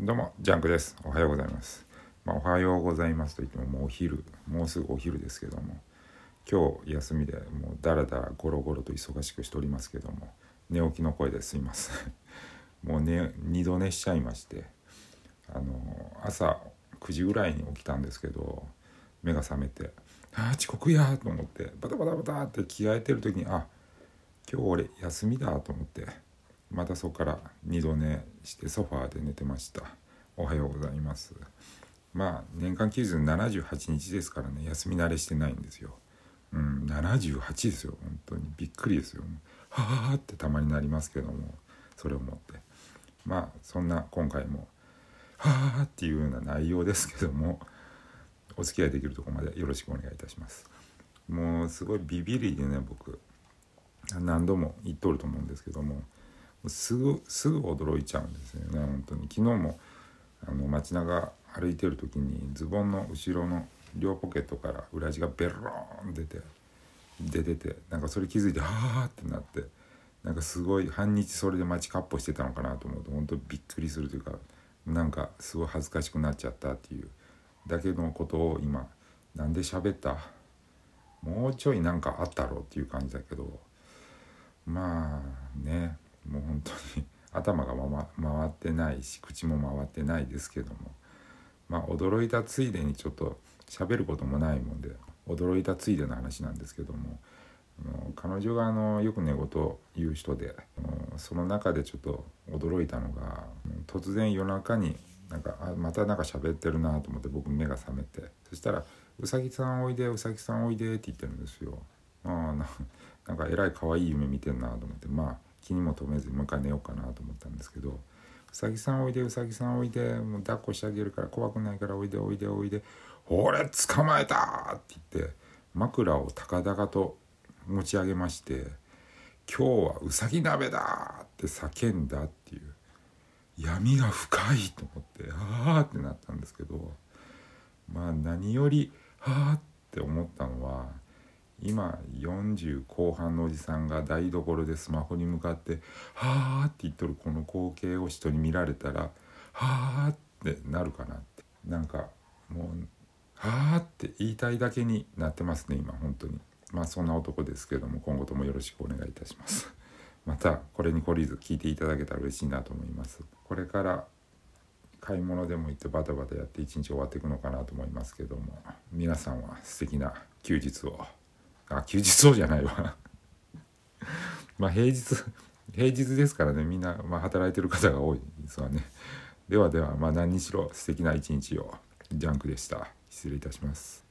どうもジャンクです。おはようございます、まあ、おはようございますと言ってももうお昼もうすぐお昼ですけども今日休みでもうだらだらゴロゴロと忙しくしておりますけども寝起きの声ですいませんもうね二度寝しちゃいましてあの朝9時ぐらいに起きたんですけど目が覚めてああ遅刻やと思ってバタバタバタって着替えてる時にあ今日俺休みだと思ってまたそこから二度寝してソファーで寝てました。おはようございます。まあ年間978日ですからね休み慣れしてないんですよ。うん78ですよ本当に。びっくりですよ。はあってたまになりますけどもそれを思って。まあそんな今回もはあっていうような内容ですけどもお付き合いできるところまでよろしくお願いいたします。もうすごいビビりでね僕何度も言っとると思うんですけどもすぐすぐ驚いちゃうんですよね本当に。昨日もあの街中歩いてる時にズボンの後ろの両ポケットから裏地がベローン出て出ててなんかそれ気づいてはあってなってなんかすごい半日それで街かっ歩してたのかなと思うと本当びっくりするというかなんかすごい恥ずかしくなっちゃったっていうだけのことを今なんで喋った？もうちょいなんかあったろうっていう感じだけどまあね。本当に頭が、ま、回ってないし口も回ってないですけどもまあ驚いたついでにちょっと喋ることもないもんで驚いたついでの話なんですけども彼女があのよく寝言を言う人でその中でちょっと驚いたのが突然夜中になんかあまたなんか喋ってるなと思って僕目が覚めてそしたら「うさぎさんおいでうさぎさんおいで」って言ってるんですよ。あなんかえらい可愛い夢見てんなと思ってまあ気にも留めずにもう一回寝ようかなと思ったんですけど「うさぎさんおいでうさぎさんおいでもう抱っこしてあげるから怖くないからおいでおいでおいで俺捕まえた!」って言って枕を高々と持ち上げまして「今日はうさぎ鍋だ!」って叫んだっていう闇が深いと思ってああってなったんですけどまあ何よりはあって思ったのは今40後半のおじさんが台所でスマホに向かって「はあ」って言っとるこの光景を人に見られたら「はあ」ってなるかなって。なんかもう「はあ」って言いたいだけになってますね今本当に。まあそんな男ですけども今後ともよろしくお願いいたします。またこれに懲りず聞いていただけたら嬉しいなと思います。これから買い物でも行ってバタバタやって一日終わっていくのかなと思いますけども皆さんは素敵な休日を。あ休日そうじゃないわ。まあ平日平日ですからねみんな、まあ、働いてる方が多いですわね。ではではまあ何にしろ素敵な一日を。ジャンクでした。失礼いたします。